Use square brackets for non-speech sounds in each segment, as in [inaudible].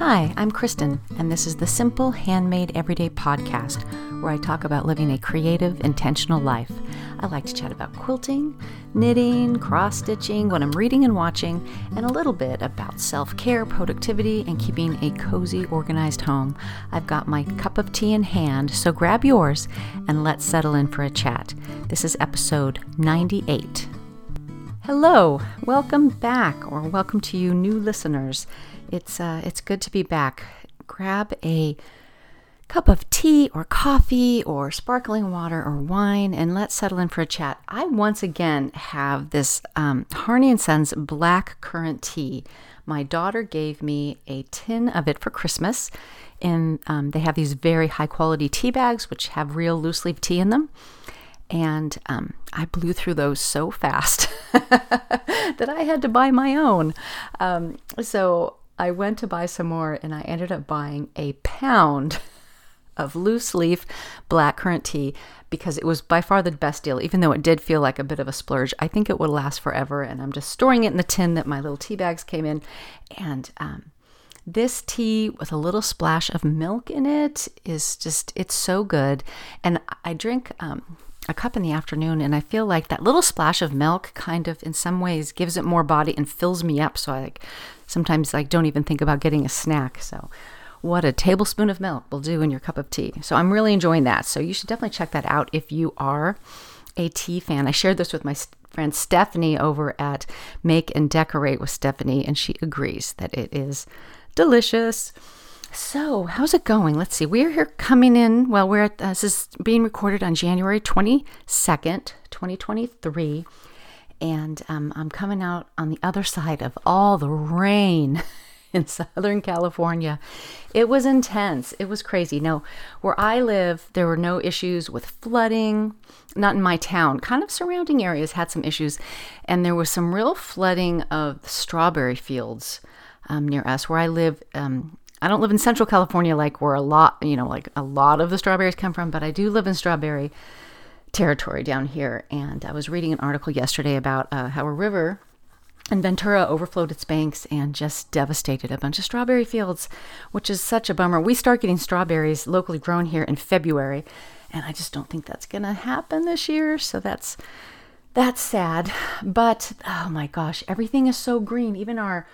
Hi, I'm Kristen, and this is the Simple Handmade Everyday podcast where I talk about living a creative, intentional life. I like to chat about quilting, knitting, cross stitching, what I'm reading and watching, and a little bit about self care, productivity, and keeping a cozy, organized home. I've got my cup of tea in hand, so grab yours and let's settle in for a chat. This is episode 98. Hello, welcome back, or welcome to you new listeners. It's uh, it's good to be back. Grab a cup of tea or coffee or sparkling water or wine and let's settle in for a chat. I once again have this um, Harney and Sons black currant tea. My daughter gave me a tin of it for Christmas, and um, they have these very high quality tea bags which have real loose leaf tea in them. And um, I blew through those so fast [laughs] that I had to buy my own. Um, so I went to buy some more and I ended up buying a pound [laughs] of loose leaf black currant tea because it was by far the best deal, even though it did feel like a bit of a splurge. I think it would last forever, and I'm just storing it in the tin that my little tea bags came in. And um, this tea with a little splash of milk in it is just, it's so good. And I drink. Um, a cup in the afternoon and I feel like that little splash of milk kind of in some ways gives it more body and fills me up so I like sometimes like don't even think about getting a snack. So what a tablespoon of milk will do in your cup of tea. So I'm really enjoying that. So you should definitely check that out if you are a tea fan. I shared this with my friend Stephanie over at Make and Decorate with Stephanie and she agrees that it is delicious. So, how's it going? Let's see. We're here coming in. Well, we're at, uh, this is being recorded on January 22nd, 2023. And um, I'm coming out on the other side of all the rain [laughs] in Southern California. It was intense. It was crazy. No, where I live, there were no issues with flooding. Not in my town. Kind of surrounding areas had some issues. And there was some real flooding of strawberry fields um, near us. Where I live, um, I don't live in Central California like where a lot, you know, like a lot of the strawberries come from, but I do live in strawberry territory down here. And I was reading an article yesterday about uh, how a river in Ventura overflowed its banks and just devastated a bunch of strawberry fields, which is such a bummer. We start getting strawberries locally grown here in February, and I just don't think that's going to happen this year. So that's that's sad. But oh my gosh, everything is so green. Even our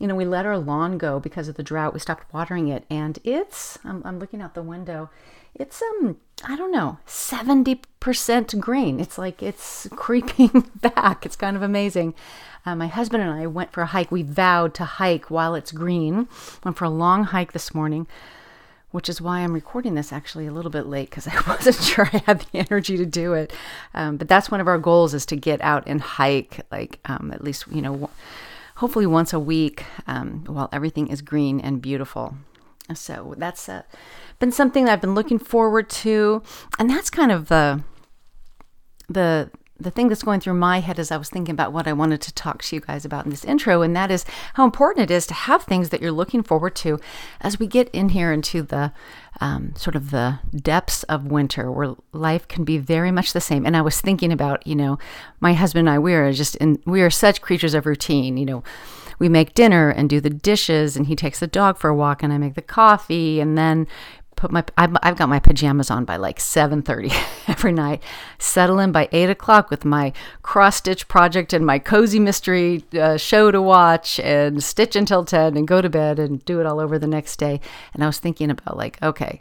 you know, we let our lawn go because of the drought. We stopped watering it, and it's, I'm, I'm looking out the window, it's, um, I don't know, 70% green. It's like it's creeping [laughs] back. It's kind of amazing. Uh, my husband and I went for a hike. We vowed to hike while it's green. Went for a long hike this morning which is why I'm recording this actually a little bit late because [laughs] I wasn't sure I had the energy to do it. Um, but that's one of our goals is to get out and hike, like um, at least you know hopefully once a week um, while everything is green and beautiful. So that's uh, been something that I've been looking forward to, and that's kind of the the the thing that's going through my head as I was thinking about what I wanted to talk to you guys about in this intro, and that is how important it is to have things that you're looking forward to as we get in here into the um, sort of the depths of winter where life can be very much the same. And I was thinking about, you know, my husband and I, we are just in, we are such creatures of routine, you know. We make dinner and do the dishes, and he takes the dog for a walk, and I make the coffee, and then put my I've got my pajamas on by like 7:30 [laughs] every night. Settle in by 8 o'clock with my cross stitch project and my cozy mystery uh, show to watch, and stitch until 10 and go to bed and do it all over the next day. And I was thinking about like, okay.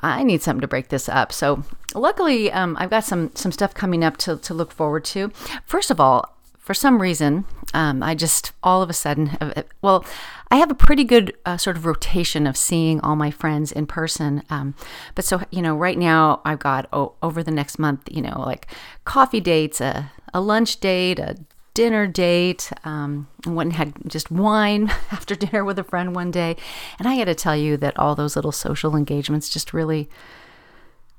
I need something to break this up. So, luckily, um, I've got some some stuff coming up to, to look forward to. First of all, for some reason, um, I just all of a sudden, uh, well, I have a pretty good uh, sort of rotation of seeing all my friends in person. Um, but so, you know, right now I've got oh, over the next month, you know, like coffee dates, a, a lunch date, a dinner date. Um, I went and had just wine [laughs] after dinner with a friend one day. And I got to tell you that all those little social engagements just really,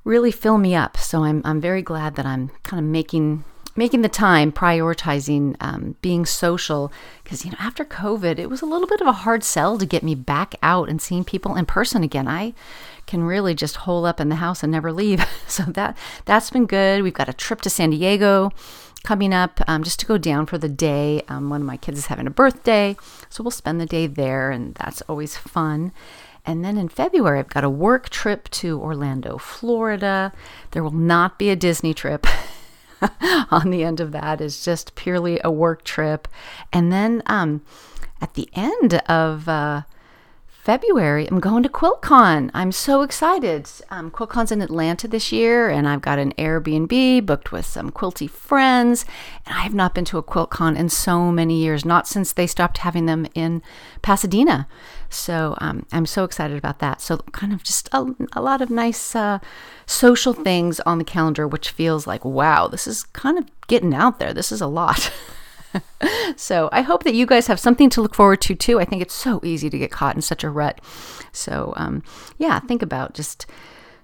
really fill me up. So I'm, I'm very glad that I'm kind of making making the time, prioritizing um, being social. Because, you know, after COVID, it was a little bit of a hard sell to get me back out and seeing people in person again. I can really just hole up in the house and never leave. [laughs] So that that's been good. We've got a trip to San Diego coming up um, just to go down for the day. Um, one of my kids is having a birthday, so we'll spend the day there, and that's always fun. And then in February, I've got a work trip to Orlando, Florida. There will not be a Disney trip. [laughs] [laughs] on the end of that is just purely a work trip. And then um, at the end of uh, February, I'm going to QuiltCon. I'm so excited. Um, QuiltCon's in Atlanta this year, and I've got an Airbnb booked with some quilty friends. And I have not been to a QuiltCon in so many years, not since they stopped having them in Pasadena. So um, I'm so excited about that. So, kind of just a, a lot of nice uh, social things on the calendar, which feels like, wow, this is kind of getting out there. This is a lot. [laughs] so I hope that you guys have something to look forward to too. I think it's so easy to get caught in such a rut. So um, yeah, think about just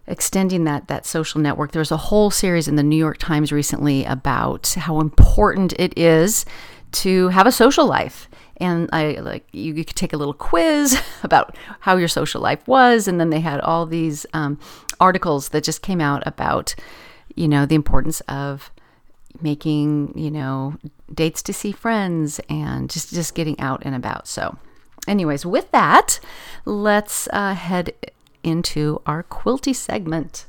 extending that that social network. There's a whole series in the New York Times recently about how important it is to have a social life. And I like you, you could take a little quiz [laughs] about how your social life was, and then they had all these um, articles that just came out about, you know, the importance of making, you know, dates to see friends and just just getting out and about. So, anyways, with that, let's uh, head into our quilty segment.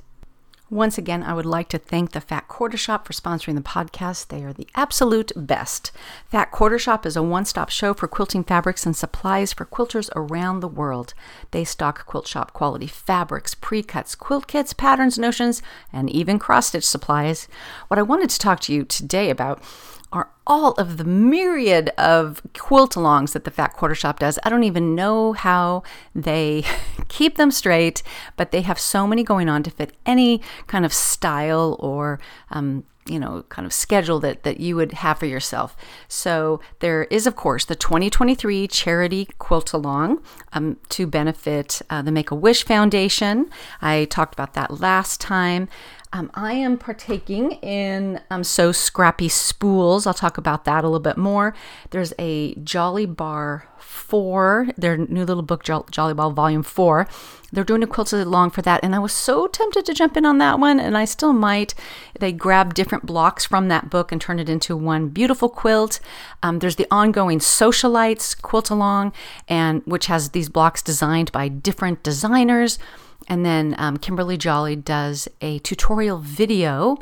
Once again, I would like to thank the Fat Quarter Shop for sponsoring the podcast. They are the absolute best. Fat Quarter Shop is a one stop show for quilting fabrics and supplies for quilters around the world. They stock quilt shop quality fabrics, pre cuts, quilt kits, patterns, notions, and even cross stitch supplies. What I wanted to talk to you today about are all of the myriad of quilt alongs that the Fat Quarter Shop does. I don't even know how they [laughs] keep them straight, but they have so many going on to fit any kind of style or um, you know, kind of schedule that, that you would have for yourself. So there is, of course, the 2023 Charity Quilt Along um, to benefit uh, the Make a Wish Foundation. I talked about that last time. Um, I am partaking in um, Sew Scrappy Spools. I'll talk about that a little bit more. There's a Jolly Bar 4, their new little book, Jolly Bar Volume 4. They're doing a quilted along for that, and I was so tempted to jump in on that one, and I still might. They grab different blocks from that book and turn it into one beautiful quilt. Um, there's the ongoing Socialites quilt along, and which has these blocks designed by different designers. And then um, Kimberly Jolly does a tutorial video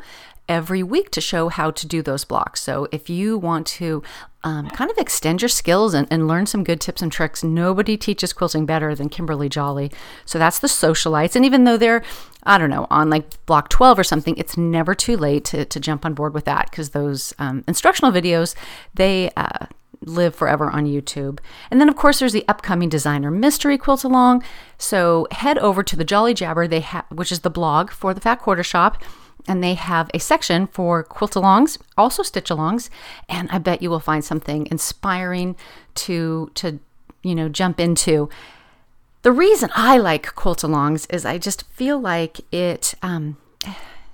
every week to show how to do those blocks. So if you want to um, kind of extend your skills and, and, learn some good tips and tricks, nobody teaches quilting better than Kimberly Jolly. So that's the socialites. And even though they're, I don't know, on like block 12 or something, it's never too late to, to jump on board with that because those um, instructional videos, they, uh, live forever on YouTube. And then, of course, there's the upcoming designer mystery quilt along. So head over to the Jolly Jabber, they ha- which is the blog for the Fat Quarter Shop, and they have a section for quilt alongs, also stitch alongs, and I bet you will find something inspiring to to you know jump into. The reason I like quilt alongs is I just feel like it. Um,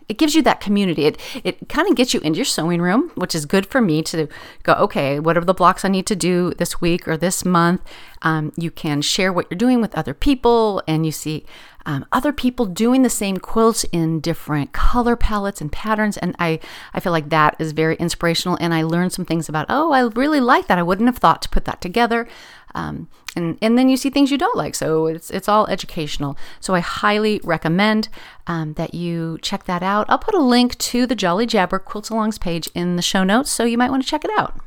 it gives you that community. It it kind of gets you into your sewing room, which is good for me to go. Okay, what are the blocks I need to do this week or this month? Um, you can share what you're doing with other people, and you see um, other people doing the same quilt in different color palettes and patterns. And I I feel like that is very inspirational. And I learned some things about. Oh, I really like that. I wouldn't have thought to put that together. Um, and and then you see things you don't like. So it's it's all educational. So I highly recommend um, that you check that out. I'll put a link to the Jolly Jabber Quilts Alongs page in the show notes, so you might want to check it out.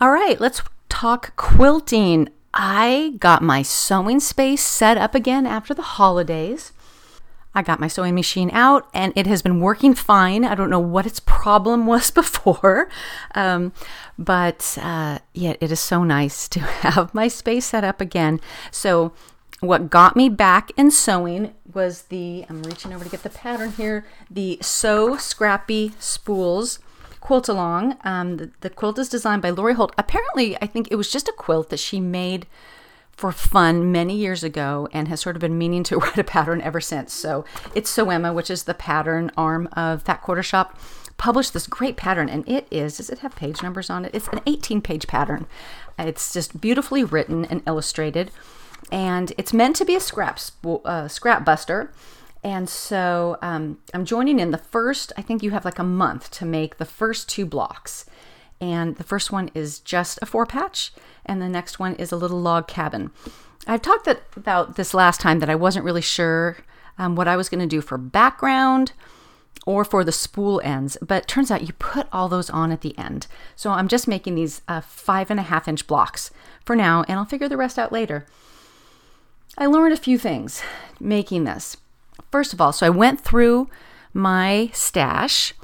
All right, let's talk quilting. I got my sewing space set up again after the holidays. I got my sewing machine out and it has been working fine. I don't know what its problem [laughs] was before, um, but uh, yeah, it is so nice to [laughs] have my space set up again. So, what got me back in sewing was the, I'm reaching over to get the pattern here, the Sew Scrappy Spools quilt along. Um, the, the quilt is designed by Lori Holt. Apparently, I think it was just a quilt that she made for fun many years ago and has sort of been meaning to [laughs] write a pattern ever since. So it's Sew Emma, which is the pattern arm of Fat Quarter Shop, published this great pattern, and it is, does it have page numbers on it? It's an 18 page pattern. It's just beautifully written and illustrated, and it's meant to be a scrap, uh, scrap buster. And so um, I'm joining in the first, I think you have like a month to make the first two blocks. And the first one is just a four patch, and the next one is a little log cabin. I've talked that, about this last time that I wasn't really sure um, what I was going to do for background or for the spool ends, but turns out you put all those on at the end. So I'm just making these uh, five and a half inch blocks for now, and I'll figure the rest out later. I learned a few things making this. First of all, so I went through my stash.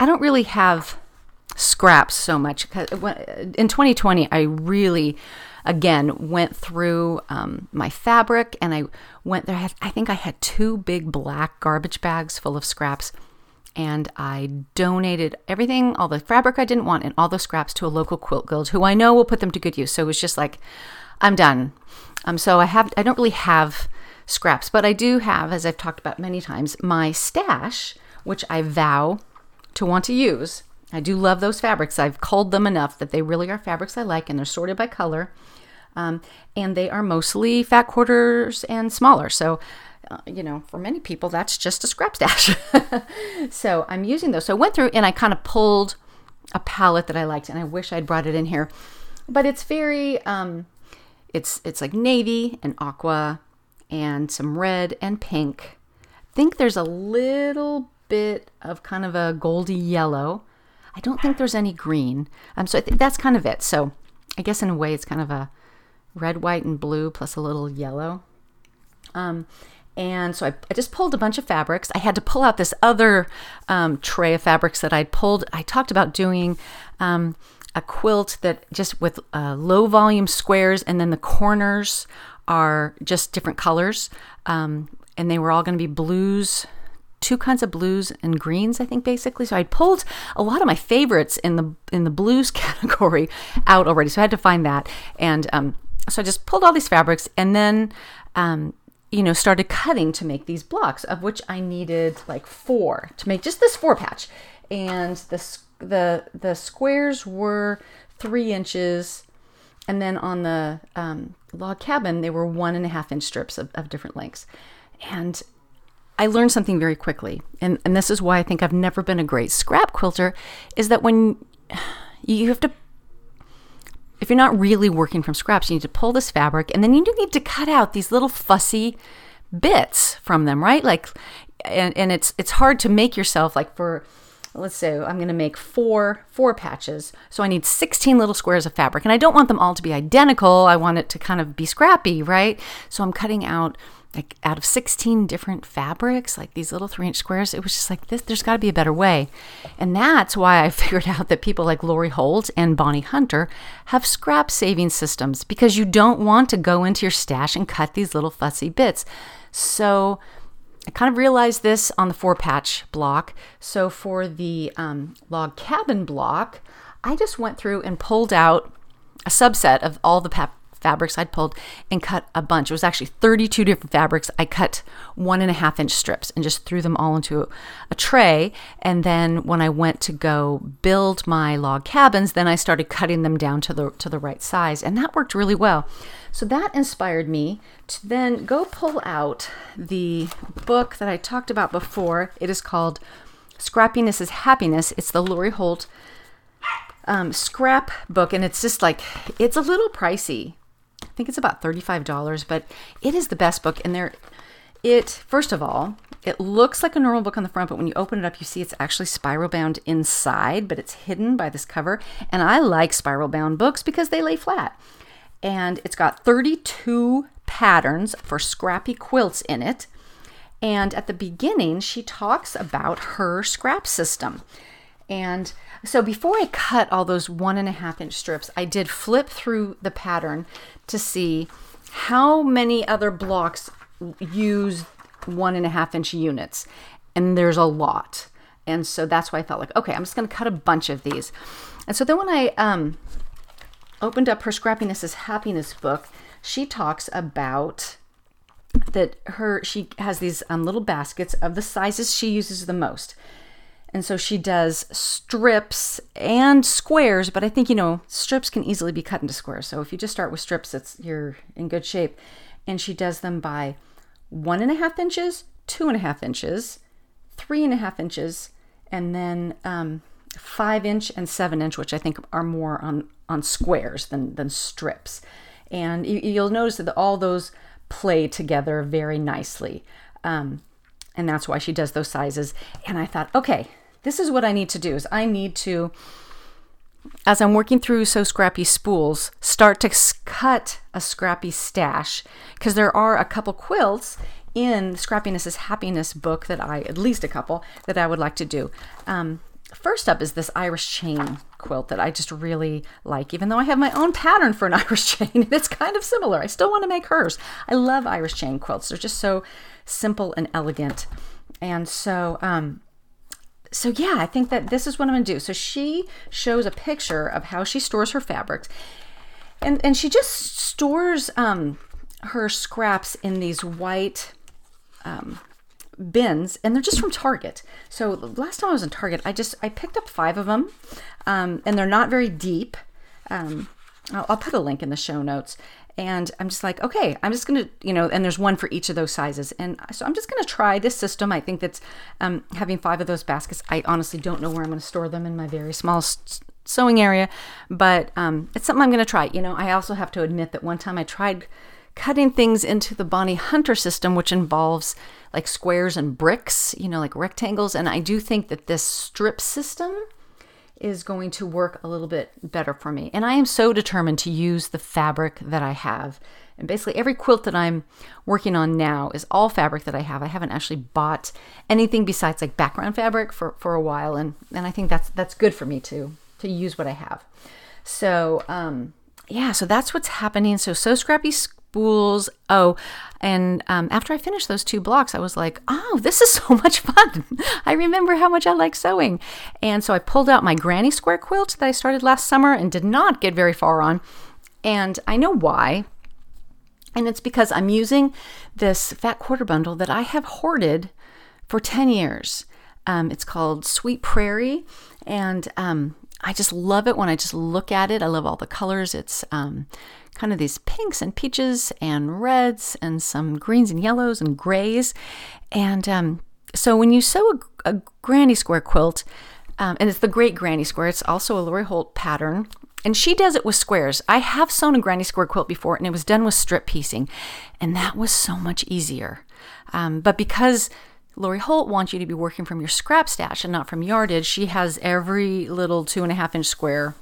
I don't really have scraps so much. In 2020, I really, again, went through um, my fabric and I went there. I think I had two big black garbage bags full of scraps. And I donated everything, all the fabric I didn't want, and all the scraps to a local quilt guild who I know will put them to good use. So it was just like, I'm done. Um, so I have, I don't really have scraps, but I do have, as I've talked about many times, my stash, which I vow to want to use I do love those fabrics. I've culled them enough that they really are fabrics I like, and they're sorted by color. Um, and they are mostly fat quarters and smaller. So, uh, you know, for many people, that's just a scrap stash. [laughs] so I'm using those. So I went through and I kind of pulled a palette that I liked, and I wish I'd brought it in here, but it's very, um, it's it's like navy and aqua and some red and pink. I think there's a little bit of kind of a goldy yellow I don't think there's any green. Um, so I think that's kind of it. So I guess in a way it's kind of a red, white, and blue plus a little yellow. Um, and so I, I, just pulled a bunch of fabrics. I had to pull out this other um, tray of fabrics that I'd pulled. I talked about doing um, a quilt that just with uh, low volume squares, and then the corners are just different colors. Um, and they were all going to be blues, two kinds of blues and greens, I think basically. So I pulled a lot of my favorites in the in the blues [laughs] category out already. So I had to find that, and um, so I just pulled all these fabrics and then. Um, you know, started cutting to make these blocks, of which I needed like four to make just this four patch, and the the the squares were three inches, and then on the um, log cabin they were one and a half inch strips of, of different lengths, and I learned something very quickly, and, and this is why I think I've never been a great scrap quilter, is that when [sighs] you have to, if you're not really working from scraps, you need to pull this fabric, and then you need to cut out these little fussy bits from them, right? Like, and, and it's it's hard to make yourself like for let's say I'm going to make four four patches. So I need 16 little squares of fabric and I don't want them all to be identical. I want it to kind of be scrappy, right? So I'm cutting out like out of 16 different fabrics, like these little three inch squares. It was just like this, there's got to be a better way. And that's why I [laughs] figured out that people like Lori Holt and Bonnie Hunter have scrap saving systems because you don't want to go into your stash and cut these little fussy bits. So I kind of realized this on the four patch block. So for the um, log cabin block, I just went through and pulled out a subset of all the fabrics I'd pulled and cut a bunch. It was actually 32 different fabrics. I cut one and a half inch strips and just threw them all into a tray. And then when I went to go build my log cabins, then I started cutting them down to the to the right size, and that worked really well. So that inspired me to then go pull out the book that I talked about before. It is called Scrappiness is Happiness. It's the Lori Holt um, scrap book, and it's just like it's a little pricey. Think it's about $35, but it is the best book. And there, it, first of all, it looks like a normal book on the front, but when you open it up, you see it's actually spiral bound inside, but it's hidden by this cover. And I like spiral bound books because they lay flat. And it's got 32 patterns for scrappy quilts in it. And at the beginning, she talks about her scrap system. And so before I cut all those one and a half inch strips, I did flip through the pattern to see how many other blocks use one and a half inch units. And there's a lot. And so that's why I felt like, okay, I'm just going to cut a bunch of these. And so then when I um, opened up her Scrappiness is Happiness book, she talks about that her she has these um, little baskets of the sizes she uses the most. And so she does strips and squares, but I think, you know, strips can easily be cut into squares. So if you just start with strips, it's you're in good shape. And she does them by one and a half inches, two and a half inches, three and a half inches, and then um, five inch and seven inch, which I think are more on on squares than than strips. And you, will notice that all those play together very nicely. Um, and that's why she does those sizes. And I thought, okay, this is what I need to do is I need to as I'm working through Sew Scrappy spools, start to cut a scrappy stash because there are a couple quilts in Scrappiness is Happiness book that I, at least a couple, that I would like to do. Um, first up is this Irish chain quilt that I just really like, even though I have my own pattern for an [laughs] Irish chain. and It's kind of similar. I still want to make hers. I love Irish chain quilts. They're just so simple and elegant. And so, um, so yeah, I think that this is what I'm gonna do. So she shows a picture of how she stores her fabrics, and and she just stores um, her scraps in these white um, bins, and they're just from Target. So last time I was in Target, I just I picked up five of them, um, and they're not very deep. Um, I'll, I'll, put a link in the show notes. And I'm just like, okay, I'm just gonna, you know, and there's one for each of those sizes. And so I'm just gonna try this system. I think that's um, having five of those baskets. I honestly don't know where I'm gonna store them in my very small sewing area, but um, it's something I'm gonna try. You know, I also have to admit that one time I tried cutting things into the Bonnie Hunter system, which involves like squares and bricks, you know, like rectangles. And I do think that this strip system is going to work a little bit better for me. And I am so determined to use the fabric that I have. And basically, every quilt that I'm working on now is all fabric that I have. I haven't actually bought anything besides like background fabric for, for a while, and and I think that's that's good for me to to use what I have. So um, yeah, so that's what's happening. So so scrappy spools. Oh, and um, after I finished those two blocks, I was like, oh, this is [laughs] so much fun. I remember how much I like sewing. And so I pulled out my granny square quilt that I started last summer and did not get very far on. And I know why. And it's because I'm using this fat quarter bundle that I have hoarded for 10 years. Um, it's called Sweet Prairie. And um, I just love it when I just look at it. I love all the colors. It's um, kind of these pinks and peaches and reds and some greens and yellows and grays. And um, so when you sew a, a granny square quilt, um, and it's the Great Granny Square, it's also a Lori Holt pattern. And she does it with squares. I have sewn a granny square quilt before, and it was done with strip piecing, and that was so much easier. Um, but because Lori Holt wants you to be working from your scrap stash and not from yardage, she has every little two and a half inch square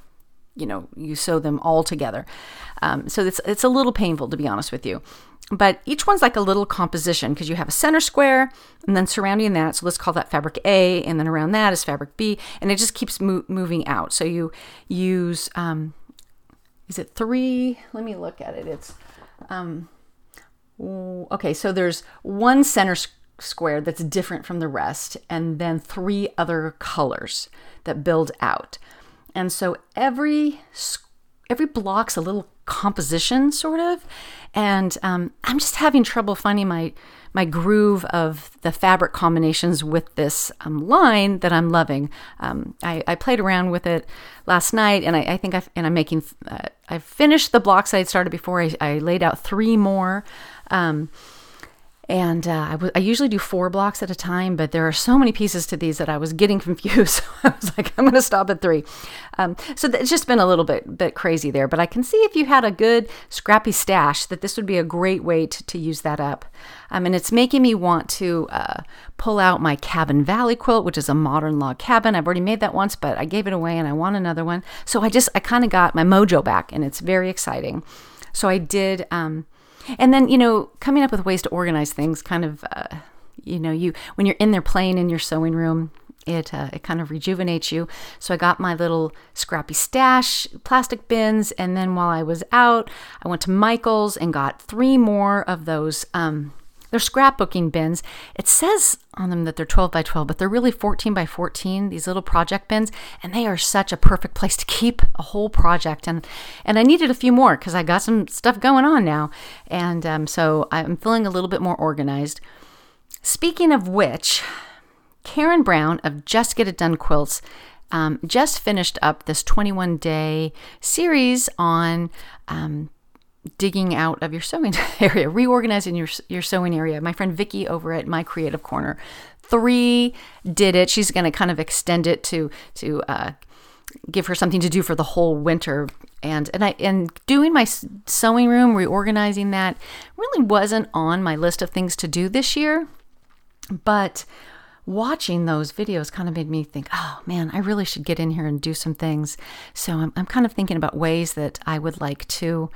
you know you sew them all together. Um, so it's it's a little painful to be honest with you. But each one's like a little composition because you have a center square and then surrounding that so let's call that fabric a and then around that is fabric b and it just keeps mo- moving out. So you use um, is it three? Let me look at it. It's um, okay so there's one center square that's different from the rest and then three other colors that build out and so every every block's a little composition, sort of. And um, I'm just having trouble finding my my groove of the fabric combinations with this um, line that I'm loving. Um, I, I, played around with it last night, and I, I think I've and I'm making. Uh, I finished the blocks I had started before. I, I laid out three more. Um, and uh, I, w- I usually do four blocks at a time, but there are so many pieces to these that I was getting [laughs] confused. So I was like, I'm going to stop at three. Um, so th- it's just been a little bit bit crazy there. But I can see if you had a good scrappy stash, that this would be a great way to, to use that up. Um, and it's making me want to uh, pull out my Cabin Valley quilt, which is a modern log cabin. I've already made that once, but I gave it away and I want another one. So I just I kind of got my mojo back, and it's very exciting. So I did. Um, and then, you know, coming up with ways to organize things kind of, uh, you know, you when you're in there playing in your sewing room, it uh, it kind of rejuvenates you. So I got my little scrappy stash plastic bins, and then while I was out, I went to Michael's and got three more of those um, they're scrapbooking bins. It says on them that they're 12 by 12, but they're really 14 by 14, these little project bins, and they are such a perfect place to keep a whole project. And and I needed a few more because I got some stuff going on now. And um, so I'm feeling a little bit more organized. Speaking of which, Karen Brown of Just Get It Done Quilts um, just finished up this 21 day series on um, digging out of your sewing [laughs] area, reorganizing your your sewing area. My friend Vicky over at My Creative Corner, three did it. She's going to kind of extend it to to uh, give her something to do for the whole winter. And and I and doing my sewing room, reorganizing that really wasn't on my list of things to do this year, but watching those videos kind of made me think, oh man, I really should get in here and do some things. So I'm, I'm kind of thinking about ways that I would like to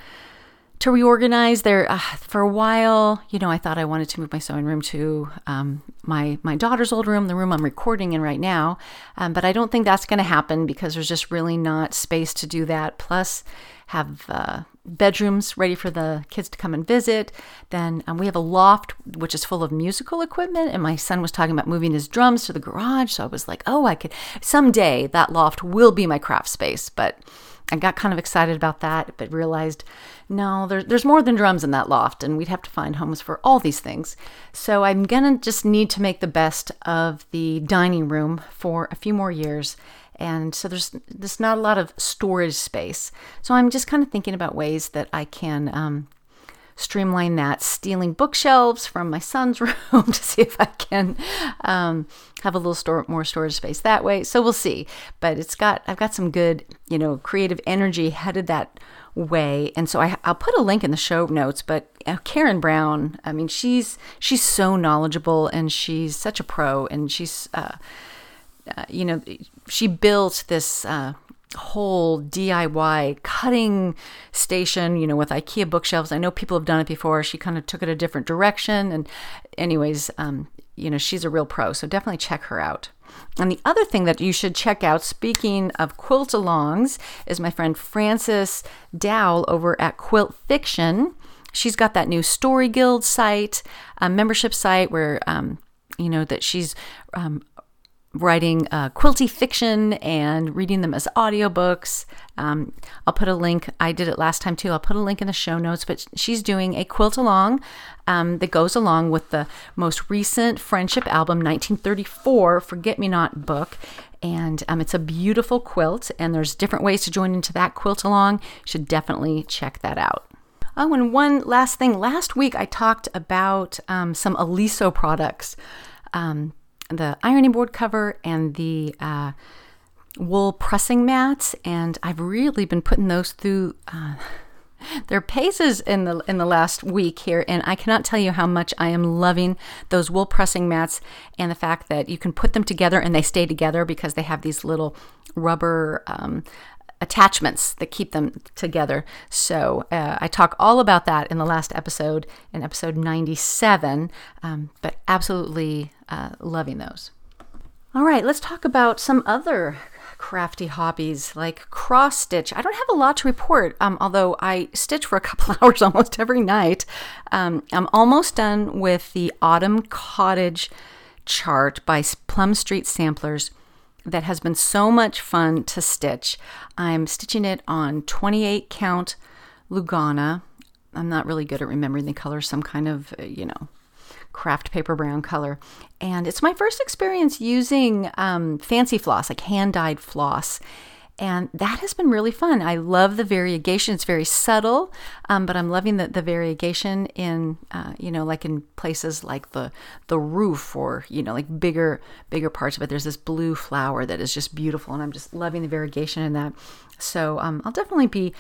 to reorganize there uh, for a while. You know i thought i wanted to move my sewing room to um, my my daughter's old room the room i'm recording in right now. Um, but i don't think that's going to happen because there's just really not space to do that. Plus have uh, bedrooms ready for the kids to come and visit. Then um, we have a loft which is full of musical equipment and my son was talking about moving his drums to the garage. So i was like oh i could someday that loft will be my craft space. But I got kind of excited about that, but realized no, there, there's more than drums in that loft, and we'd have to find homes for all these things. So I'm gonna just need to make the best of the dining room for a few more years. And so there's there's not a lot of storage space. So I'm just kind of thinking about ways that I can um, streamline that, stealing bookshelves from my son's [laughs] room to see if I can um, have a little store, more storage space that way. So we'll see. But it's got I've got some good you know creative energy headed that way. And so I, i'll put a link in the show notes but uh, karen brown i mean she's she's so knowledgeable and she's such a pro and she's uh, uh, you know she built this uh, whole DIY cutting station, you know, with IKEA bookshelves. I know people have done it before. She kind of took it a different direction. And, anyways, um, you know, she's a real pro. So definitely check her out. And the other thing that you should check out, speaking of quilt alongs, is my friend Frances Dowell over at Quilt Fiction. She's got that new Story Guild site, a membership site where, um, you know, that she's um, writing uh, quilty fiction and reading them as audiobooks. Um, I'll put a link. I did it last time too. I'll put a link in the show notes. But she's doing a quilt along um, that goes along with the most recent Friendship album, 1934 Forget Me Not book. And um, it's a beautiful quilt, and there's different ways to join into that quilt along. Should definitely check that out. Oh, and one last thing. Last week I talked about um, some Oliso products. Um, the ironing board cover and the uh, wool pressing mats, and I've really been putting those through. Uh, [laughs] their paces in the in the last week here, and I cannot tell you how much I am loving those wool pressing mats and the fact that you can put them together and they stay together because they have these little rubber um, attachments that keep them together. So uh, I talk all about that in the last episode, in episode 97, um, but absolutely uh, loving those. All right, let's talk about some other crafty hobbies like cross stitch. I don't have a lot to report, um, although I stitch for a couple [laughs] hours almost every night. Um, I'm almost done with the Autumn Cottage chart by Plum Street Samplers that has been so much fun to stitch. I'm stitching it on 28 count Lugana. I'm not really good at remembering the color, some kind of, uh, you know, craft paper brown color. And it's my first experience using um, fancy floss, like hand dyed floss. And that has been really fun. I love the variegation. It's very subtle, um, but I'm loving the, the variegation in, uh, you know, like in places like the the roof or you know, like bigger bigger parts of it. There's this blue flower that is just beautiful, and I'm just loving the variegation in that. So um, I'll definitely be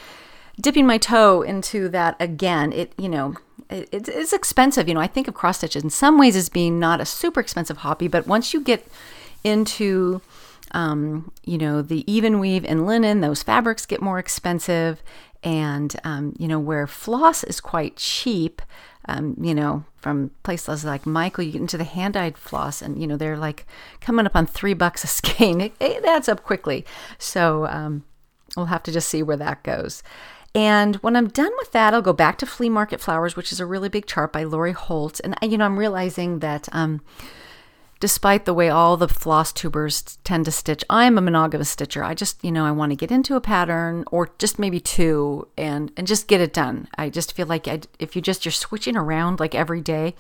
dipping my toe into that again. It you know, it, it's expensive. You know, I think of cross stitches in some ways as being not a super expensive hobby, but once you get into um, you know, the even weave and linen, those fabrics get more expensive. And, um, you know, where floss is quite cheap, um, you know, from places like Michael, you get into the hand dyed floss and, you know, they're like coming up on three bucks a skein. [laughs] It, it adds up quickly. So um, we'll have to just see where that goes. And when I'm done with that, I'll go back to Flea Market Flowers, which is a really big chart by Lori Holt. And, you know, I'm realizing that, um, despite the way all the floss tubers tend to stitch, I'm a monogamous stitcher. I just, you know, I want to get into a pattern or just maybe two and and just get it done. I just feel like I, if you just you're switching around like every day,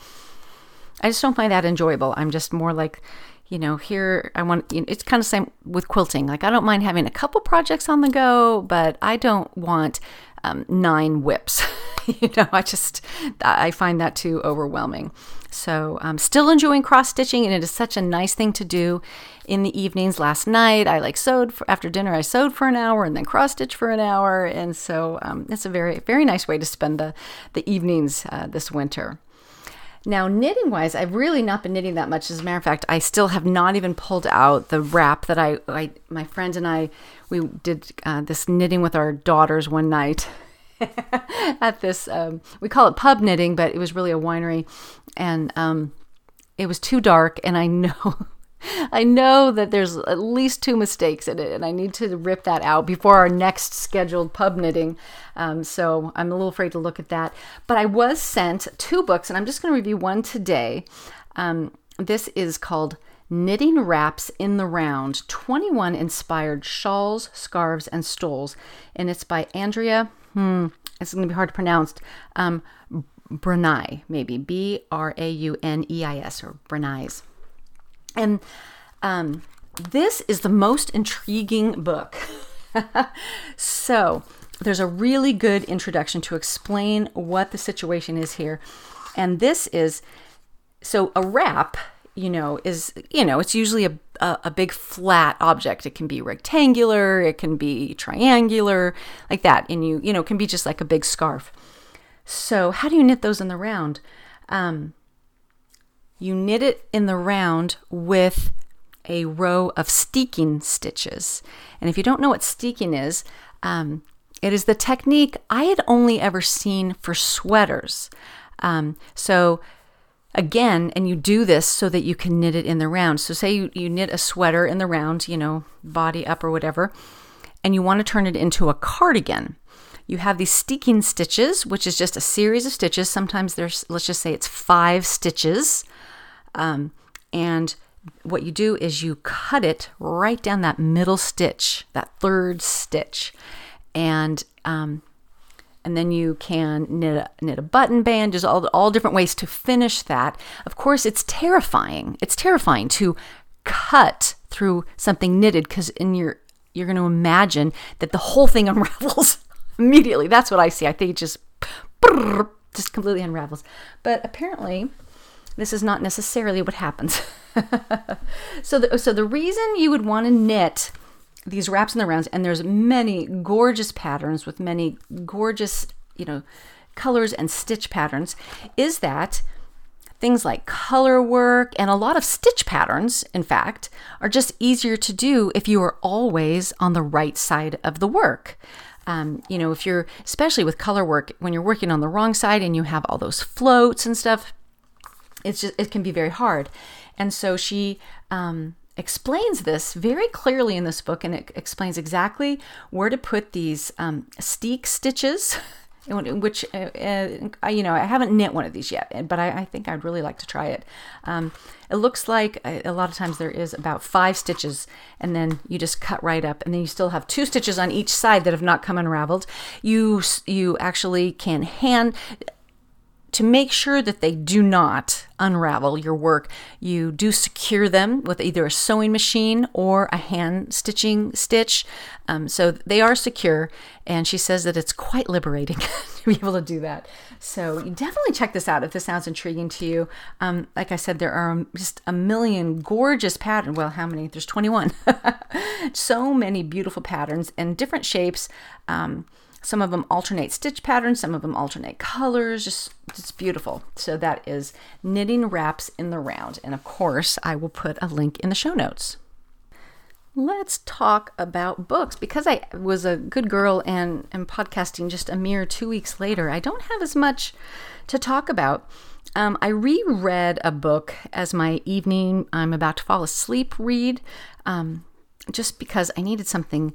I just don't find that enjoyable. I'm just more like, you know, here I want, you know, it's kind of same with quilting. Like, I don't mind having a couple projects on the go, but I don't want um, nine WIPs. [laughs] you know, I just, I find that too overwhelming. So I'm still enjoying cross stitching, and it is such a nice thing to do in the evenings. Last night, I like sewed for, after dinner. I sewed for an hour and then cross stitch for an hour, and so um, it's a very very nice way to spend the the evenings uh, this winter. Now, knitting wise, I've really not been knitting that much. As a matter of fact, I still have not even pulled out the wrap that I, I my friend and I, we did uh, this knitting with our daughters one night [laughs] at this, um, we call it pub knitting, but it was really a winery. And um, it was too dark, and I [laughs] know I know that there's at least two mistakes in it, and I need to rip that out before our next scheduled pub knitting. Um, so I'm a little afraid to look at that. But I was sent two books, and I'm just going to review one today. Um, this is called Knitting Wraps in the Round 21 Inspired Shawls, Scarves, and Stoles. And it's by Andrea, hmm, it's going to be hard to pronounce, um, Brunei, maybe B R A U N E I S, or Brunei's. And um, this is the most intriguing book. [laughs] so, there's a really good introduction to explain what the situation is here. And this is so a wrap, you know, is, you know, it's usually a, a, a, big flat object. It can be rectangular, it can be triangular, like that. And you, you know, can be just like a big scarf. So, how do you knit those in the round? Um, you knit it in the round with a row of steeking stitches. And if you don't know what steeking is, um, it is the technique I had only ever seen for sweaters. Um, so again, and you do this so that you can knit it in the round. So say you, you knit a sweater in the round, you know, body up or whatever, and you want to turn it into a cardigan. You have these steeking stitches, which is just a series of stitches. Sometimes there's, let's just say it's five stitches um, and what you do is you cut it right down that middle stitch, that third stitch, and um, and then you can knit a, knit a button band. There's all all different ways to finish that. Of course, it's terrifying. It's terrifying to cut through something knitted because in your you're going to imagine that the whole thing [laughs] unravels immediately. That's what I see. I think it just just completely unravels. But apparently, this is not necessarily what happens. [laughs] so, the, so the reason you would want to knit these wraps and the rounds, and there's many gorgeous patterns with many gorgeous, you know, colors and stitch patterns, is that things like color work and a lot of stitch patterns, in fact, are just easier to do if you are always on the right side of the work. Um, you know, if you're, especially with color work, when you're working on the wrong side and you have all those floats and stuff, it's just it can be very hard. And so she um, explains this very clearly in this book and it explains exactly where to put these um, steek stitches [laughs] which uh, uh, you know i haven't knit one of these yet but i, I think i'd really like to try it. Um, it looks like a, uh, a lot of times there is about five stitches and then you just cut right up and then you still have two stitches on each side that have not come unraveled. You you actually can hand to make sure that they do not unravel your work, you do secure them with either a sewing machine or a hand stitching stitch. Um, so they are secure, and she says that it's quite liberating [laughs] to be able to do that. So you definitely check this out if this sounds intriguing to you. Um, like I said, there are just a million gorgeous patterns. Well, how many? There's 21. [laughs] so many beautiful patterns and different shapes. Um, some of them alternate stitch patterns, some of them alternate colors, just it's beautiful. So that is Knitting Wraps in the Round. And of course, I will put a link in the show notes. Let's talk about books. Because I was a good girl and am podcasting just a mere two weeks later, I don't have as much to talk about. Um, I reread a book as my evening, I'm about to fall asleep read, um, just because I needed something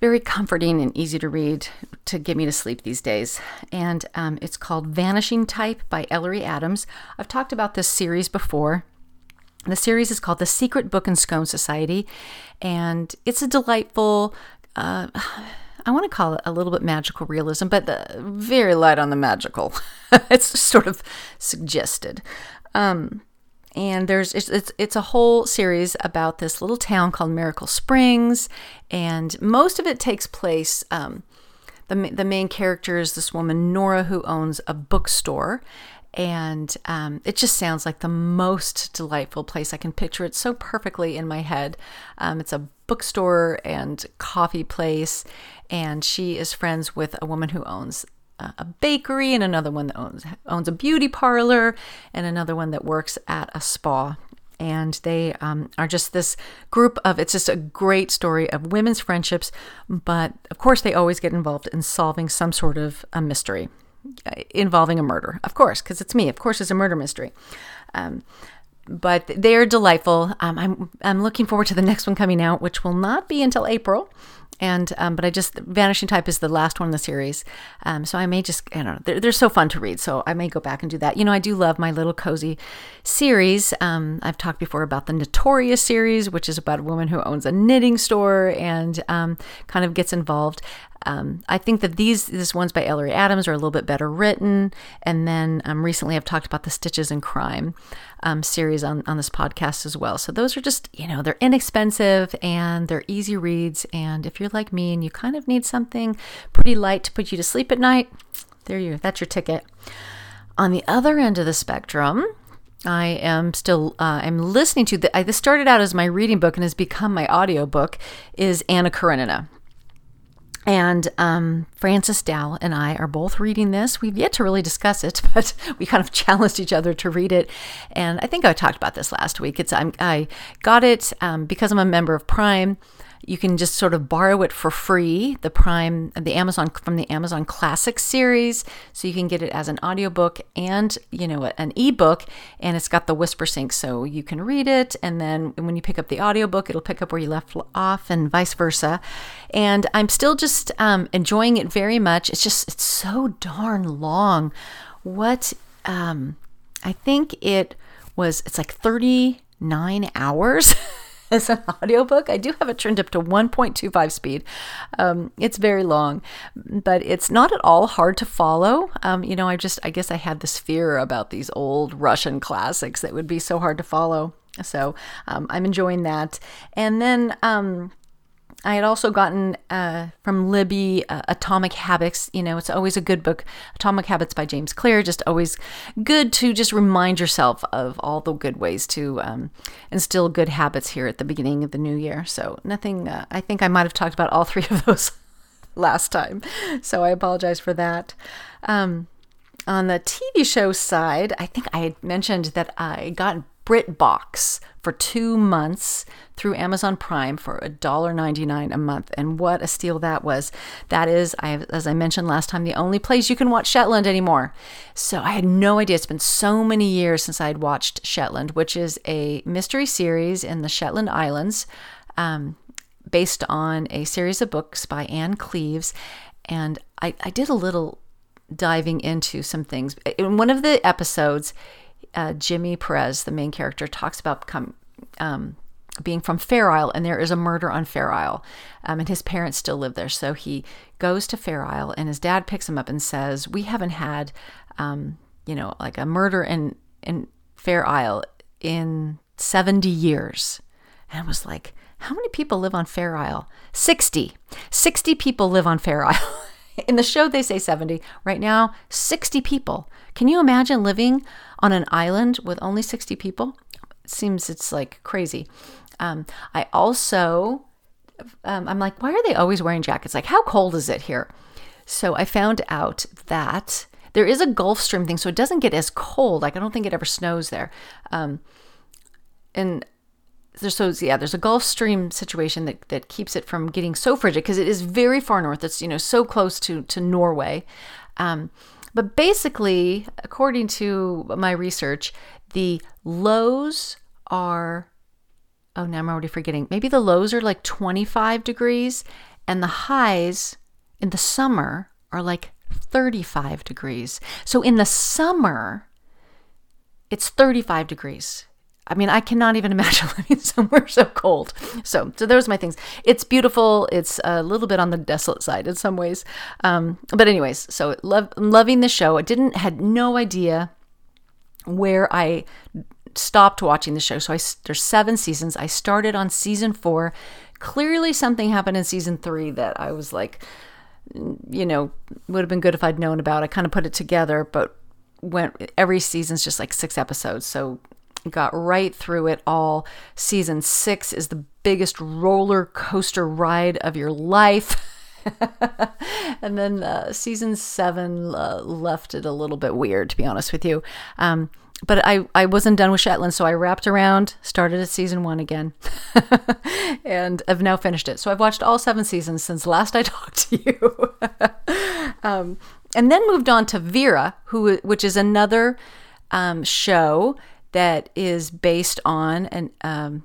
very comforting and easy to read to get me to sleep these days. And um, it's called Vanishing Type by Ellery Adams. I've talked about this series before. The series is called The Secret Book and Scone Society, and it's a delightful, uh, [sighs] I want to call it a little bit magical realism, but the, very light on the magical. [laughs] it's sort of suggested. Um, and there's it's, it's it's a whole series about this little town called Miracle Springs, and most of it takes place. Um, the the main character is this woman Nora who owns a bookstore, and um, it just sounds like the most delightful place. I can picture it so perfectly in my head. Um, it's a bookstore and coffee place, and she is friends with a woman who owns a bakery and another one that owns owns a beauty parlor and another one that works at a spa and they um, are just this group of it's just a great story of women's friendships but of course they always get involved in solving some sort of a mystery uh, involving a murder of course because it's me of course it's a murder mystery um, but they're delightful. Um, I'm I'm looking forward to the next one coming out, which will not be until April. And um, but I just Vanishing Type is the last one in the series, um, so I may just I don't know they're, they're so fun to read, so I may go back and do that. You know, I do love my little cozy series. Um, I've talked before about the Notorious series, which is about a woman who owns a knitting store and um, kind of gets involved. Um, I think that these this ones by Ellery Adams are a little bit better written. And then um, recently I've talked about the Stitches and Crime um, series on, on this podcast as well. So those are just, you know, they're inexpensive and they're easy reads. And if you're like me and you kind of need something pretty light to put you to sleep at night, there you that's your ticket. On the other end of the spectrum, I am still uh, I'm listening to the I, this started out as my reading book and has become my audio book is Anna Karenina and um, Frances Dow and I are both reading this. We've yet to really discuss it, [laughs] but we kind of [laughs] challenged each other to read it. And I think I talked about this last week. It's I'm, i got it um, because I'm a member of Prime you can just sort of borrow it for free the prime the amazon from the amazon classic series. So you can get it as an audiobook and you know an ebook and it's got the Whispersync so you can read it. And then when you pick up the audiobook it'll pick up where you left off and vice versa. And i'm still just um, enjoying it very much. It's just it's so darn long. What um, i think it was it's like 39 hours [laughs] as an [laughs] audiobook. I do have it turned up to 1.25 speed. Um, it's very long, but it's not at all hard to follow. Um, you know, I just, I guess I had this fear about these old Russian classics that would be so hard to follow. So um, I'm enjoying that. And then um, I had also gotten uh, from Libby uh, Atomic Habits. You know, it's always a good book. Atomic Habits by James Clear. Just always good to just remind yourself of all the good ways to um, instill good habits here at the beginning of the new year. So, nothing, uh, I think I might have talked about all [laughs] three of those last time. So, I apologize for that. Um, on the TV show side, I think I had mentioned that I got BritBox for two months through Amazon Prime for $1.99 a month. And what a steal that was. That is, I have, as I mentioned last time, the only place you can watch Shetland anymore. So I had no idea. It's been so many years since I had watched Shetland, which is a mystery series in the Shetland Islands um, based on a series of books by Ann Cleeves. And I, I did a little diving into some things. In one of the episodes, uh, Jimmy Perez, the main character, talks about come, um, being from Fair Isle, and there is a murder on Fair Isle, um, and his parents still live there. So he goes to Fair Isle, and his dad picks him up and says, "We haven't had, um, you know, like a murder in in Fair Isle in seventy years," and I was like. How many people live on Fair Isle? 60. 60 people live on Fair [laughs] Isle. In the show, they say 70. Right now, 60 people. Can you imagine living on an island with only 60 people? Seems it's like crazy. Um, I also, um, I'm like, why are they always wearing jackets? Like, how cold is it here? So I found out that there is a Gulf Stream thing, so it doesn't get as cold. Like, I don't think it ever snows there. Um, and there's so yeah there's a gulf stream situation that, that keeps it from getting so frigid because it is very far north it's you know so close to to norway um, but basically according to my research the lows are oh now i'm already forgetting. Maybe the lows are like 25 degrees and the highs in the summer are like 35 degrees. So in the summer it's 35 degrees I mean, I cannot even [laughs] imagine living somewhere so cold. So, so those are my things. It's beautiful. It's a little bit on the desolate side in some ways. Um, but anyways, so love, loving the show. I didn't had no idea where I stopped watching the show. So I, there's seven seasons. I started on season four. Clearly, something happened in season three that I was like, you know, would have been good if I'd known about. I kind of put it together, but went every season's just like six episodes. So got right through it all. Season six is the biggest roller coaster ride of your life. [laughs] and then uh, season seven uh, left it a little bit weird, to be honest with you. Um, but I, I wasn't done with Shetland, so I wrapped around, started at season one again, [laughs] and I've now finished it. So I've watched all seven seasons since last I [laughs] talked to you. um, and then moved on to Vera, who which is another um, show that is based on an um,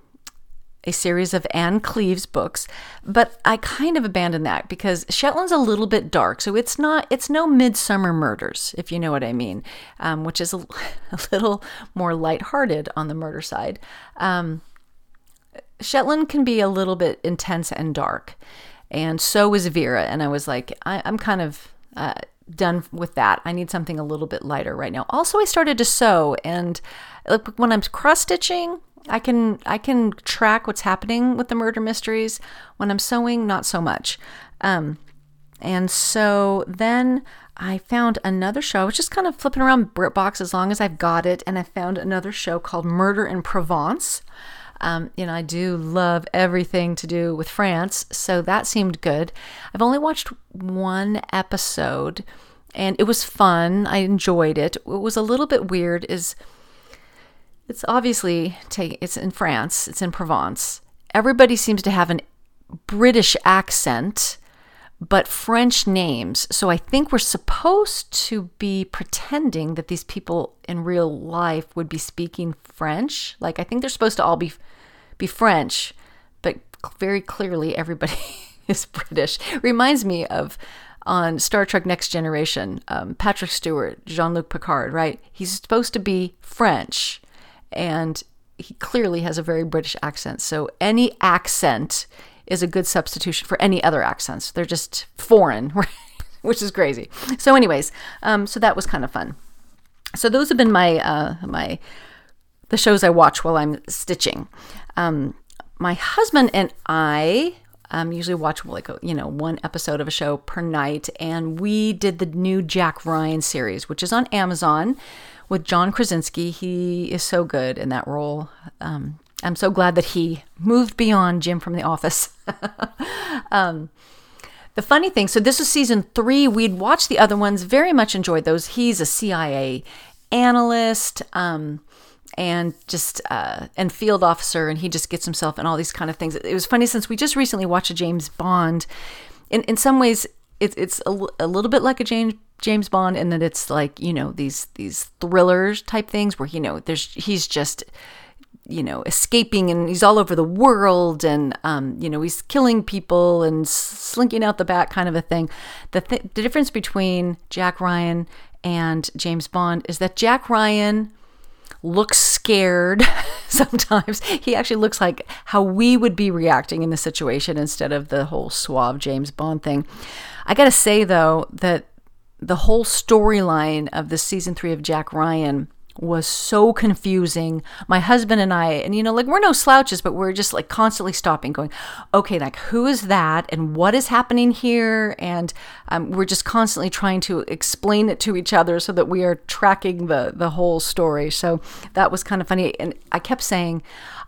a series of Ann Cleeves' books, but I kind of abandoned that because Shetland's a little bit dark, so it's not it's no Midsomer Murders, if you know what I mean, um, which is a, [laughs] a, little more lighthearted on the murder side. Um, Shetland can be a little bit intense and dark, and so is Vera. And I was like, I, am kind of uh, done with that. I need something a little bit lighter right now. Also, I started to sew, and when I'm cross stitching, I can I can track what's happening with the murder mysteries. When I'm sewing, not so much. Um, and so then I found another show. I was just kind of flipping around BritBox as long as I've got it, and I found another show called Murder in Provence. Um, you know, I do love everything to do with France, so that seemed good. I've only watched one episode, and it was fun. I enjoyed it. What was a little bit weird is it's obviously take it's in France, it's in Provence. Everybody seems to have an British accent but French names. So I think we're supposed to be pretending that these people in real life would be speaking French. Like I think they're supposed to all be be French, but very clearly everybody [laughs] is British. Reminds me of on Star Trek Next Generation, um, Patrick Stewart, Jean Luc Picard, right? He's supposed to be French, and he clearly has a very British accent. So any accent is a good substitution for any other accents. They're just foreign, [laughs] which is crazy. So, anyways, um, so that was kind of fun. So those have been my uh, my the shows I watch while I'm stitching. Um, my husband and I um, usually watch like you know one episode of a show per night, and we did the new Jack Ryan series, which is on Amazon with John Krasinski. He is so good in that role. Um, I'm so glad that he moved beyond Jim from The Office. [laughs] um, the funny thing, so this was season three. We'd watched the other ones, very much enjoyed those. He's a CIA analyst. Um, and just uh, and field officer, and he just gets himself in all these kind of things. It was funny since we just recently watched a James Bond. In in some ways, it's it's a, a little bit like a James James Bond, in that it's like you know these these thrillers type things where you know there's he's just you know, escaping and he's all over the world and, um, you know, he's killing people and slinking out the back kind of a thing. The, th- the difference between Jack Ryan and James Bond is that Jack Ryan looks scared [laughs] sometimes. He actually looks like how we would be reacting in the situation instead of the whole suave James Bond thing. I got to say, though, that the whole storyline of the season three of Jack Ryan was so confusing. My husband and I, and you know, like we're no slouches, but we're just like constantly stopping, going, okay, like who is that and what is happening here? And um, we're just constantly trying to explain it to each other so that we are tracking the the whole story. So that was kind of funny. And I kept saying,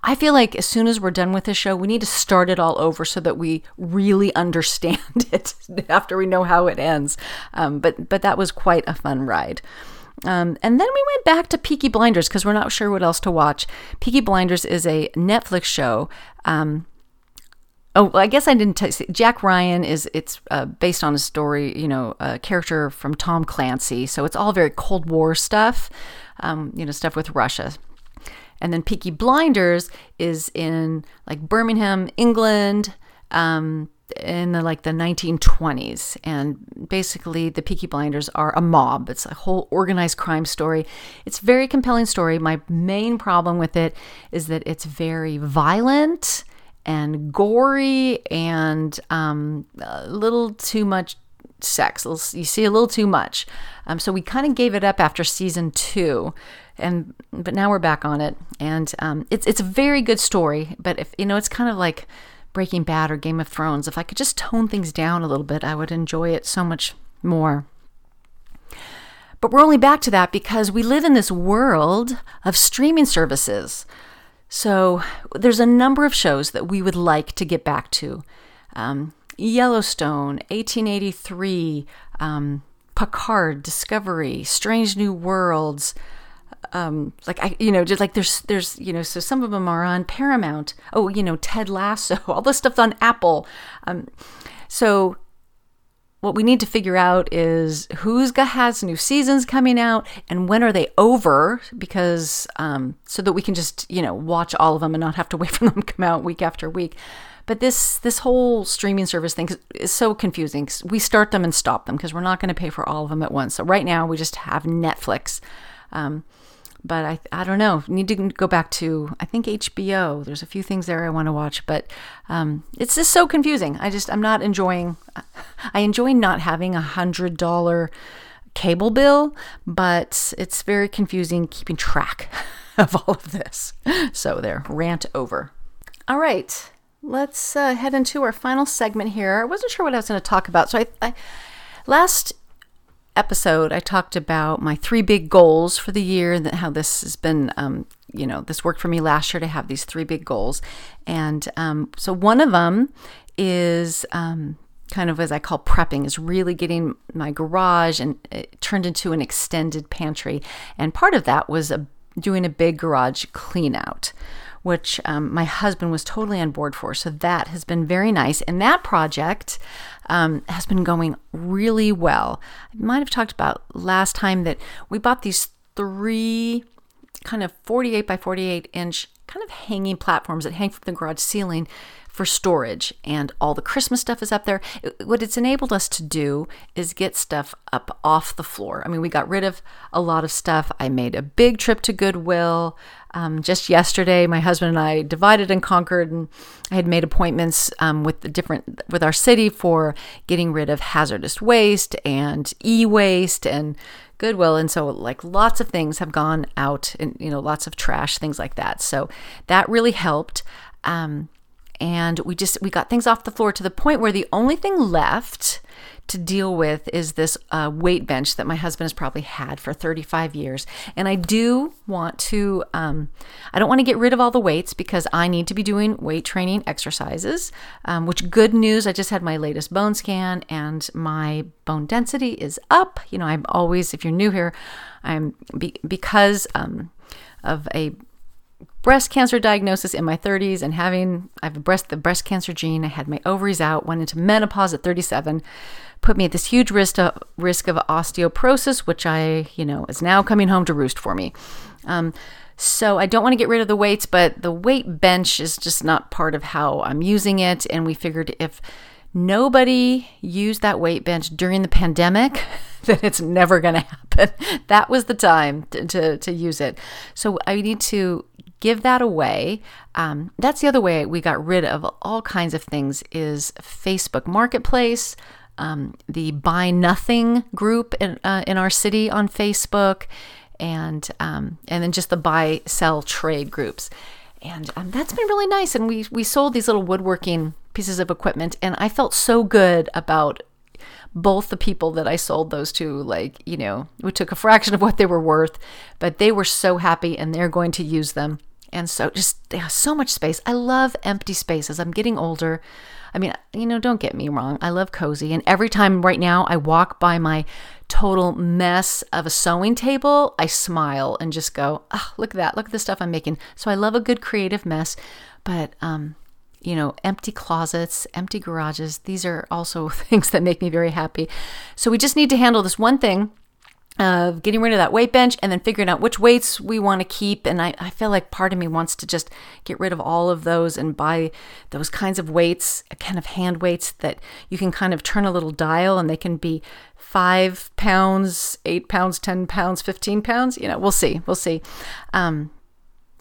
I feel like as soon as we're done with this show, we need to start it all over so that we really understand [laughs] it after we know how it ends. Um, but but that was quite a fun ride. Um, and then we went back to Peaky Blinders because we're not sure what else to watch. Peaky Blinders is a Netflix show. Um, oh, I guess I didn't tell you. Jack Ryan is it's uh, based on a story, you know, a character from Tom Clancy. So it's all very Cold War stuff, um, you know, stuff with Russia. And then Peaky Blinders is in like Birmingham, England. Um, in the, like the 1920s and basically the peaky blinders are a mob it's a whole organized crime story it's very compelling story my main problem with it is that it's very violent and gory and um, a little too much sex. You see a little too much. Um, so we kind of gave it up after season two, and but now we're back on it, and um, it's it's a very good story. But if you know, it's kind of like Breaking Bad or Game of Thrones. If I could just tone things down a little bit, I would enjoy it so much more. But we're only back to that because we live in this world of streaming services. So there's a number of shows that we would like to get back to. Um, Yellowstone, 1883, um, Picard, Discovery, Strange New Worlds. Um, like I, you know, just like there's, there's, you know, so some of them are on Paramount. Oh, you know, Ted Lasso, [laughs] all this stuff's on Apple. Um, so what we need to figure out is who's got has new seasons coming out and when are they over because um, so that we can just you know watch all of them and not have to wait [laughs] for them to come out week after week but this this whole streaming service thing is so confusing we start them and stop them because we're not going to pay for all of them at once so right now we just have netflix um, but I, I don't know. Need to go back to I think HBO. There's a few things there I want to watch, but um, it's just so confusing. I just I'm not enjoying. I enjoy not having a hundred dollar cable bill, but it's very confusing keeping track [laughs] of all of this. So there, rant over. All right, let's uh, head into our final segment here. I wasn't sure what I was going to talk about, so I, I last episode, I talked about my three big goals for the year and how this has been, um, you know, this worked for me last year to have these three big goals. And um, so one of them is um, kind of as I call prepping, is really getting my garage and it turned into an extended pantry. And part of that was a, doing a big garage clean out which um, my husband was totally on board for. So that has been very nice. And that project um, has been going really well. I might have talked about last time that we bought these three kind of 48 by 48 inch kind of hanging platforms that hang from the garage ceiling for storage and all the Christmas stuff is up there. What it's enabled us to do is get stuff up off the floor. I mean, we got rid of a lot of stuff. I made a big trip to Goodwill. Um, just yesterday, my husband and I divided and conquered, and I had made appointments um, with the different with our city for getting rid of hazardous waste and e-waste and Goodwill, and so like lots of things have gone out, and you know, lots of trash, things like that. So that really helped. Um, and we just we got things off the floor to the point where the only thing left to deal with is this uh, weight bench that my husband has probably had for 35 years. And i do want to um, i don't want to get rid of all the weights because i need to be doing weight training exercises um, which good news i just had my latest bone scan and my bone density is up. You know i'm always if you're new here i'm be, because um, of a breast cancer diagnosis in my 30s and having I have breast the breast cancer gene. I had my ovaries out, went into menopause at 37, put me at this huge risk of risk of osteoporosis, which I you know is now coming home to roost for me. Um, so I don't want to get rid of the weights, but the weight bench is just not part of how I'm using it. And we figured if nobody used that weight bench during the pandemic, [laughs] then it's never going to happen. [laughs] That was the time to, to, to, use it. So I need to give that away. Um, that's the other way we got rid of all kinds of things is Facebook Marketplace, um, the Buy Nothing group in, uh, in our city on Facebook, and um, and then just the buy sell trade groups. And um, that's been really nice. And we we sold these little woodworking pieces of equipment, and I felt so good about both the people that I sold those to, like, you know, we took a fraction of what they were worth, but they were so happy and they're going to use them. And so just so much space. I love empty spaces. I'm getting older. I mean, you know, don't get me wrong. I love cozy. And every time right now I walk by my total mess of a sewing table, I smile and just go, oh, look at that. Look at the stuff I'm making. So I love a good creative mess. But um, you know, empty closets, empty garages. These are also [laughs] things that make me very happy. So we just need to handle this one thing of getting rid of that weight bench and then figuring out which weights we want to keep. And I, I feel like part of me wants to just get rid of all of those and buy those kinds of weights, kind of hand weights that you can kind of turn a little dial and they can be five pounds, eight pounds, 10 pounds, 15 pounds. You know, we'll see. We'll see. Um,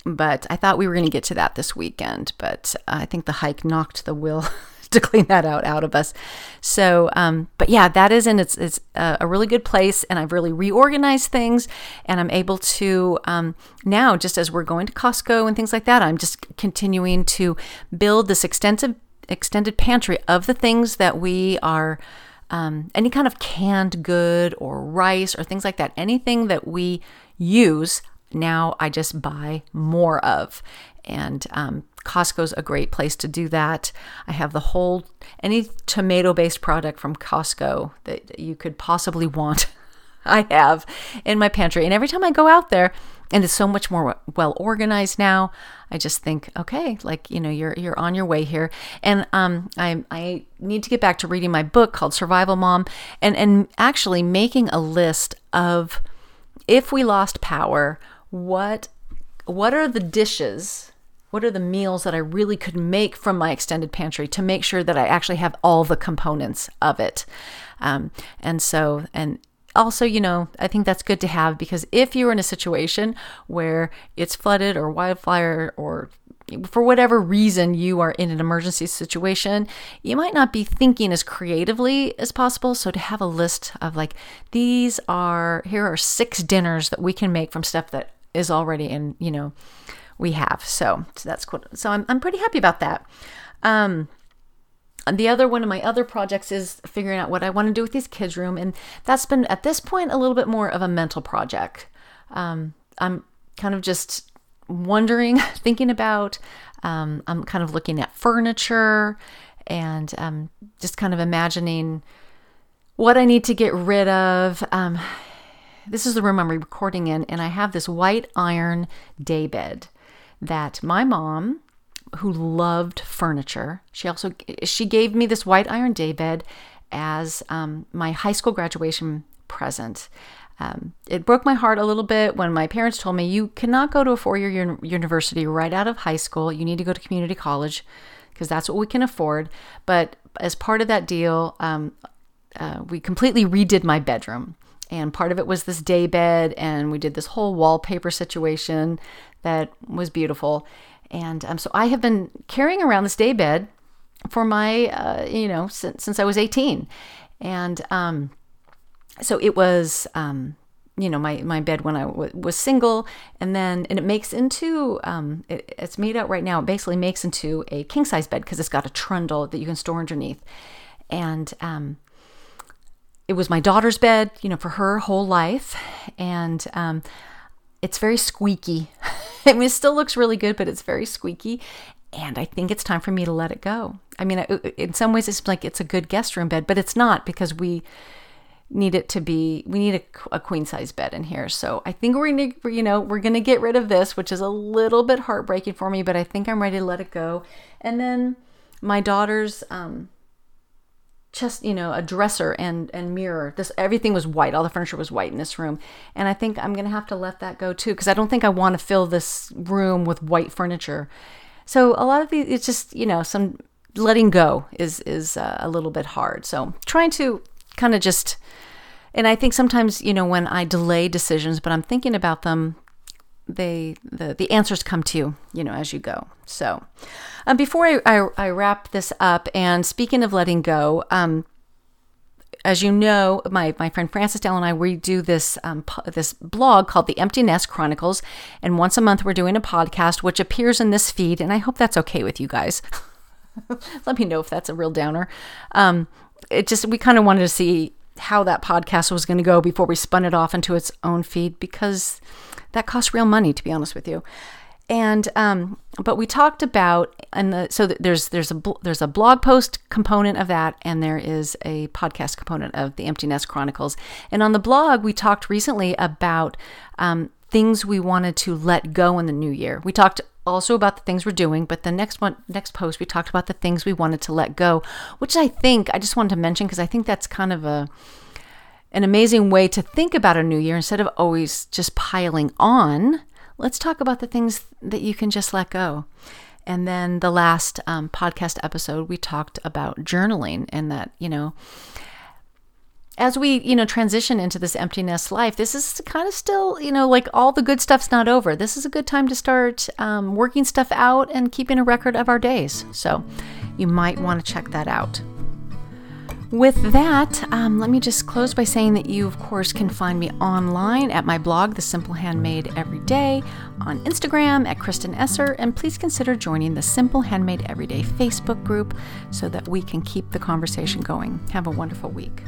but I thought we were going to get to that this weekend, but I think the hike knocked the will [laughs] [laughs] to clean that out out of us. So, um, but yeah, that is in it's it's a really good place, and I've really reorganized things, and I'm able to um, now just as we're going to Costco and things like that, I'm just continuing to build this extensive extended pantry of the things that we are. Um, any kind of canned good or rice or things like that, anything that we use, now I just buy more of. And um, Costco's a great place to do that. I have the whole, any tomato based product from Costco that you could possibly want, [laughs] I have in my pantry. And every time I go out there, and it's so much more well organized now. I just think, okay, like you know, you're you're on your way here, and um, I I need to get back to reading my book called Survival Mom, and and actually making a list of if we lost power, what what are the dishes what are the meals that I really could make from my extended pantry to make sure that I actually have all the components of it. Um, and so, and also, you know, I think that's good to have because if you're in a situation where it's flooded or wildfire or for whatever reason you are in an emergency situation, you might not be thinking as creatively as possible. So to have a list of like, these are, here are six dinners that we can make from stuff that is already in, you know, we have. So, so that's cool. So I'm, I'm pretty happy about that. Um, the other one of my other projects is figuring out what I want to do with these kids' room, and that's been at this point a little bit more of a mental project. Um, I'm kind of just wondering, [laughs] thinking about. Um, I'm kind of looking at furniture and um, just kind of imagining what I need to get rid of. Um, this is the room I'm recording in, and I have this white iron daybed that my mom, who loved furniture, she also she gave me this white iron daybed as um, my high school graduation present. Um, it broke my heart a little bit when my parents told me you cannot go to a four-year un- university right out of high school. You need to go to community college because that's what we can afford. But as part of that deal, um, uh, we completely redid my bedroom and part of it was this day bed and we did this whole wallpaper situation that was beautiful. And um, so i have been carrying around this day bed for my uh, you know since, since i was 18 and um, so it was um, you know my, my bed when I w- was single and then and it makes into um, it, it's made out right now it basically makes into a king size bed because it's got a trundle that you can store underneath. And um, it was my daughter's bed, you know, for her whole life. And um, it's very squeaky. [laughs] I mean, it still looks really good, but it's very squeaky. And I think it's time for me to let it go. I mean, in some ways, it's like it's a good guest room bed, but it's not because we need it to be we need a, a, queen size bed in here so i think we're gonna you know we're gonna get rid of this which is a little bit heartbreaking for me but i think i'm ready to let it go and then my daughter's um just you know a dresser and and mirror. This everything was white. All the furniture was white in this room. And i think i'm gonna have to let that go too because i don't think i want to fill this room with white furniture. So a lot of these it's just you know some letting go is is uh, a little bit hard. So trying to kind of just and i think sometimes you know when i delay decisions but i'm thinking about them they the the answers come to you you know as you go so um, before I, I, I wrap this up and speaking of letting go um as you know, my, my friend Frances Dell and I, we do this um, this blog called the Empty Nest Chronicles, and once a month we're doing a podcast which appears in this feed, and I hope that's okay with you guys. [laughs] Let me know if that's a real downer. Um, it just we kind of wanted to see how that podcast was going to go before we spun it off into its own feed because that costs real money, to be honest with you. And um, but we talked about and the so there's there's a there's a blog post component of that, and there is a podcast component of the Empty Nest Chronicles. And on the blog, we talked recently about um, things we wanted to let go in the new year. We talked also about the things we're doing, but the next one, next post, we talked about the things we wanted to let go, which I think I just wanted to mention because I think that's kind of a an amazing way to think about a new year instead of always just piling on. Let's talk about the things that you can just let go. And then the last um, podcast episode, we talked about journaling and that, you know, as we, you know, transition into this empty nest life, this is kind of still, you know, like all the good stuff's not over. This is a good time to start um, working stuff out and keeping a record of our days. So, you might want to check that out. With that, um, let me just close by saying that you, of course, can find me online at my blog, The Simple Handmade Every Day, on Instagram at Kristen Esser, and please consider joining the Simple Handmade Everyday Facebook group so that we can keep the conversation going. Have a wonderful week.